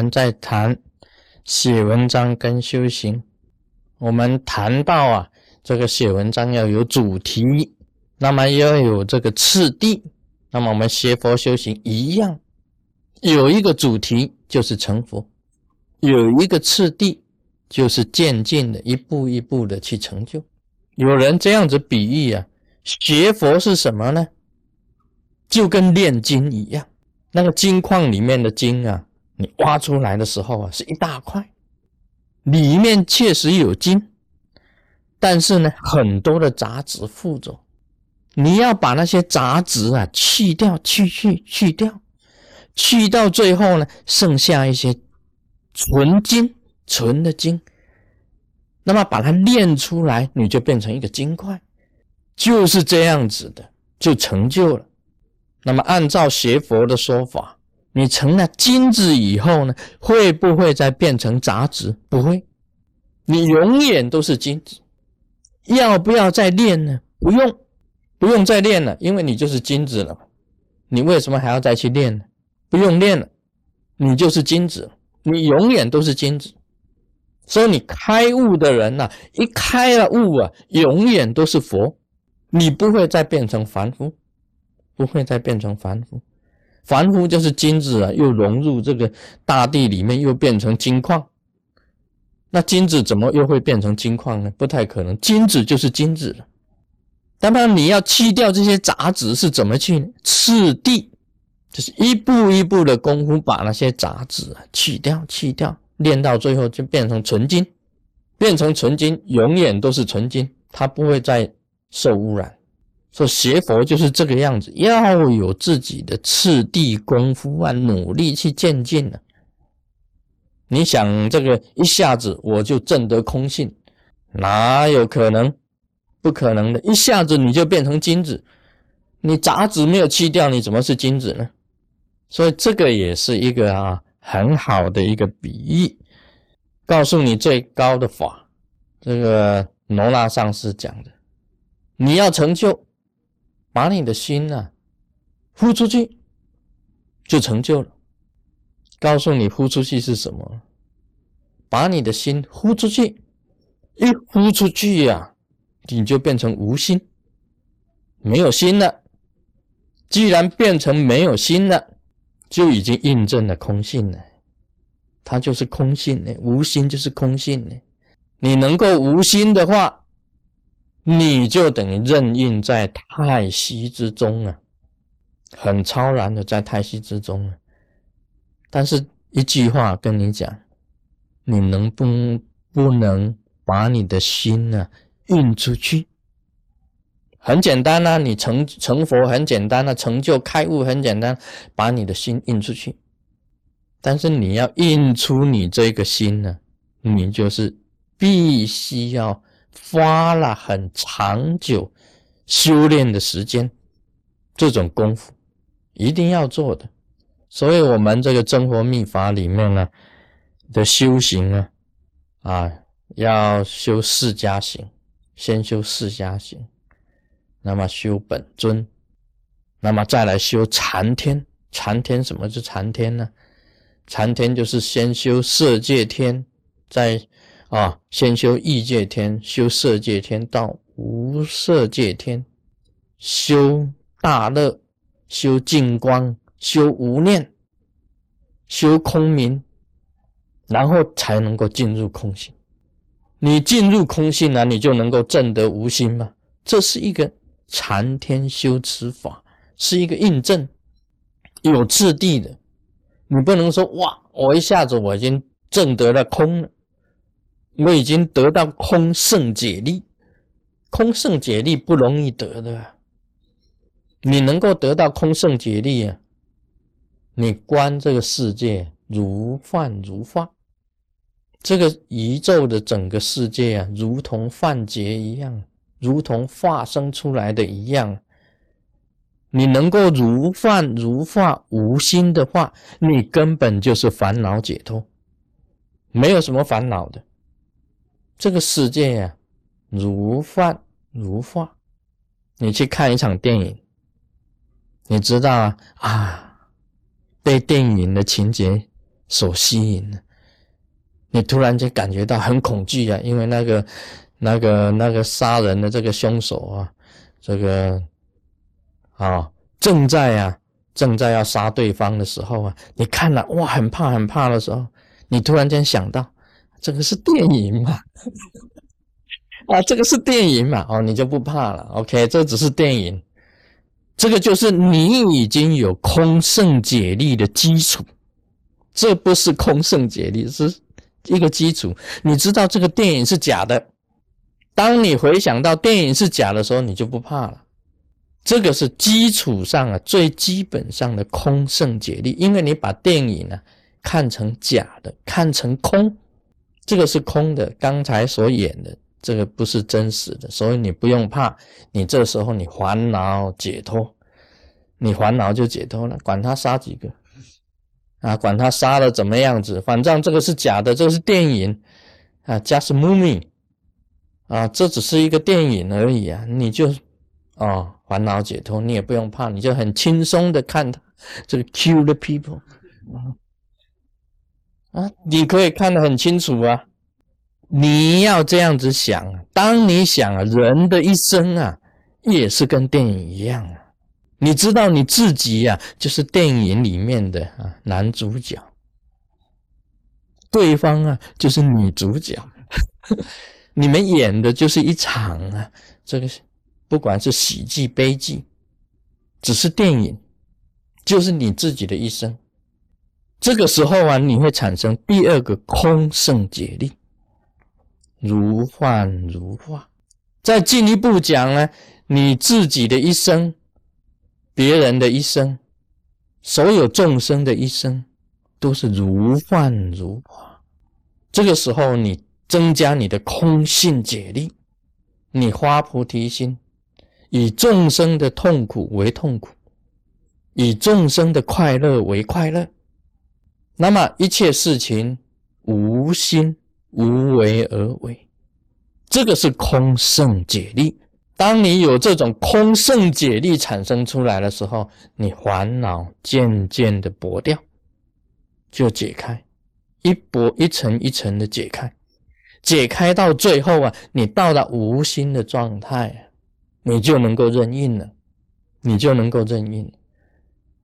们在谈写文章跟修行，我们谈到啊，这个写文章要有主题，那么要有这个次第，那么我们学佛修行一样，有一个主题就是成佛，有一个次第就是渐进的一步一步的去成就。有人这样子比喻啊，学佛是什么呢？就跟炼金一样，那个金矿里面的金啊，你挖出来的时候啊，是一大块，里面确实有金，但是呢，很多的杂质附着，你要把那些杂质啊去掉，去去去掉，去到最后呢，剩下一些纯金，纯的金，那么把它炼出来，你就变成一个金块，就是这样子的，就成就了。那么，按照学佛的说法，你成了金子以后呢，会不会再变成杂质？不会，你永远都是金子。要不要再练呢？不用，不用再练了，因为你就是金子了。你为什么还要再去练呢？不用练了，你就是金子，你永远都是金子。所以，你开悟的人呐，一开了悟啊，永远都是佛，你不会再变成凡夫。不会再变成凡夫，凡夫就是金子啊，又融入这个大地里面，又变成金矿。那金子怎么又会变成金矿呢？不太可能，金子就是金子了。那么你要去掉这些杂质是怎么去呢？次第，就是一步一步的功夫，把那些杂质啊去掉，去掉，练到最后就变成纯金，变成纯金，永远都是纯金，它不会再受污染。说学佛就是这个样子，要有自己的次第功夫啊，努力去渐进的。你想这个一下子我就证得空性，哪有可能？不可能的，一下子你就变成金子，你杂质没有去掉，你怎么是金子呢？所以这个也是一个啊很好的一个比喻，告诉你最高的法。这个罗那上师讲的，你要成就。把你的心呢，呼出去，就成就了。告诉你呼出去是什么？把你的心呼出去，一呼出去呀，你就变成无心，没有心了。既然变成没有心了，就已经印证了空性了。它就是空性呢，无心就是空性呢。你能够无心的话。你就等于任运在太息之中啊，很超然的在太息之中啊。但是一句话跟你讲，你能不能不能把你的心呢运出去？很简单呐，你成成佛很简单呐，成就开悟很简单，把你的心运出去。但是你要运出你这个心呢，你就是必须要。花了很长久修炼的时间，这种功夫一定要做的。所以，我们这个真佛秘法里面呢的修行呢，啊，要修四加行，先修四加行，那么修本尊，那么再来修禅天。禅天什么是禅天呢？禅天就是先修色界天，再。啊，先修异界天，修色界天，到无色界天，修大乐，修净光，修无念，修空明，然后才能够进入空性。你进入空性了，你就能够证得无心嘛。这是一个禅天修持法，是一个印证，有质地的。你不能说哇，我一下子我已经证得了空了。我已经得到空圣解力，空圣解力不容易得的。你能够得到空圣解力啊，你观这个世界如幻如化，这个宇宙的整个世界啊，如同幻觉一样，如同化生出来的一样。你能够如幻如化无心的话，你根本就是烦恼解脱，没有什么烦恼的。这个世界呀，如幻如化。你去看一场电影，你知道啊，啊，被电影的情节所吸引。你突然间感觉到很恐惧啊，因为那个、那个、那个杀人的这个凶手啊，这个啊正在啊正在要杀对方的时候啊，你看了哇，很怕很怕的时候，你突然间想到，这个是电影嘛？啊，这个是电影嘛？哦，你就不怕了。OK，这只是电影，这个就是你已经有空圣解力的基础，这不是空圣解力，是。一个基础，你知道这个电影是假的。当你回想到电影是假的时候，你就不怕了。这个是基础上啊最基本上的空圣解力，因为你把电影呢看成假的，看成空，这个是空的。刚才所演的这个不是真实的，所以你不用怕。你这时候你烦恼解脱，你烦恼就解脱了，管他杀几个。啊，管他杀的怎么样子，反正这个是假的，这个是电影啊，just movie 啊，这只是一个电影而已啊，你就哦，烦恼解脱，你也不用怕，你就很轻松的看他这个 kill the people，啊你可以看得很清楚啊，你要这样子想，当你想啊人的一生啊，也是跟电影一样啊。你知道你自己呀，就是电影里面的啊男主角，对方啊就是女主角，你们演的就是一场啊，这个不管是喜剧悲剧，只是电影，就是你自己的一生。这个时候啊，你会产生第二个空圣解力，如幻如化。再进一步讲呢，你自己的一生。别人的一生，所有众生的一生，都是如幻如化。这个时候，你增加你的空性解力，你发菩提心，以众生的痛苦为痛苦，以众生的快乐为快乐。那么一切事情无心无为而为，这个是空胜解力。当你有这种空圣解力产生出来的时候，你烦恼渐渐的薄掉，就解开，一薄一层一层的解开，解开到最后啊，你到了无心的状态，你就能够任印了，你就能够任印。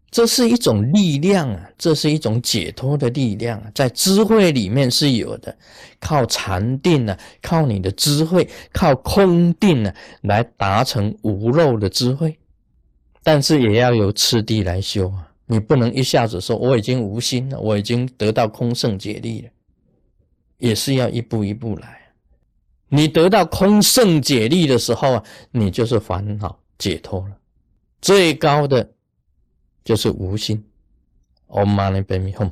这是一种力量啊，这是一种解脱的力量啊，在智慧里面是有的，靠禅定呢，靠你的智慧，靠空定呢，来达成无漏的智慧，但是也要有次第来修啊，你不能一下子说我已经无心了，我已经得到空圣解力了，也是要一步一步来。你得到空圣解力的时候啊，你就是烦恼解脱了，最高的。就是无心，Om Mani Padme Hum。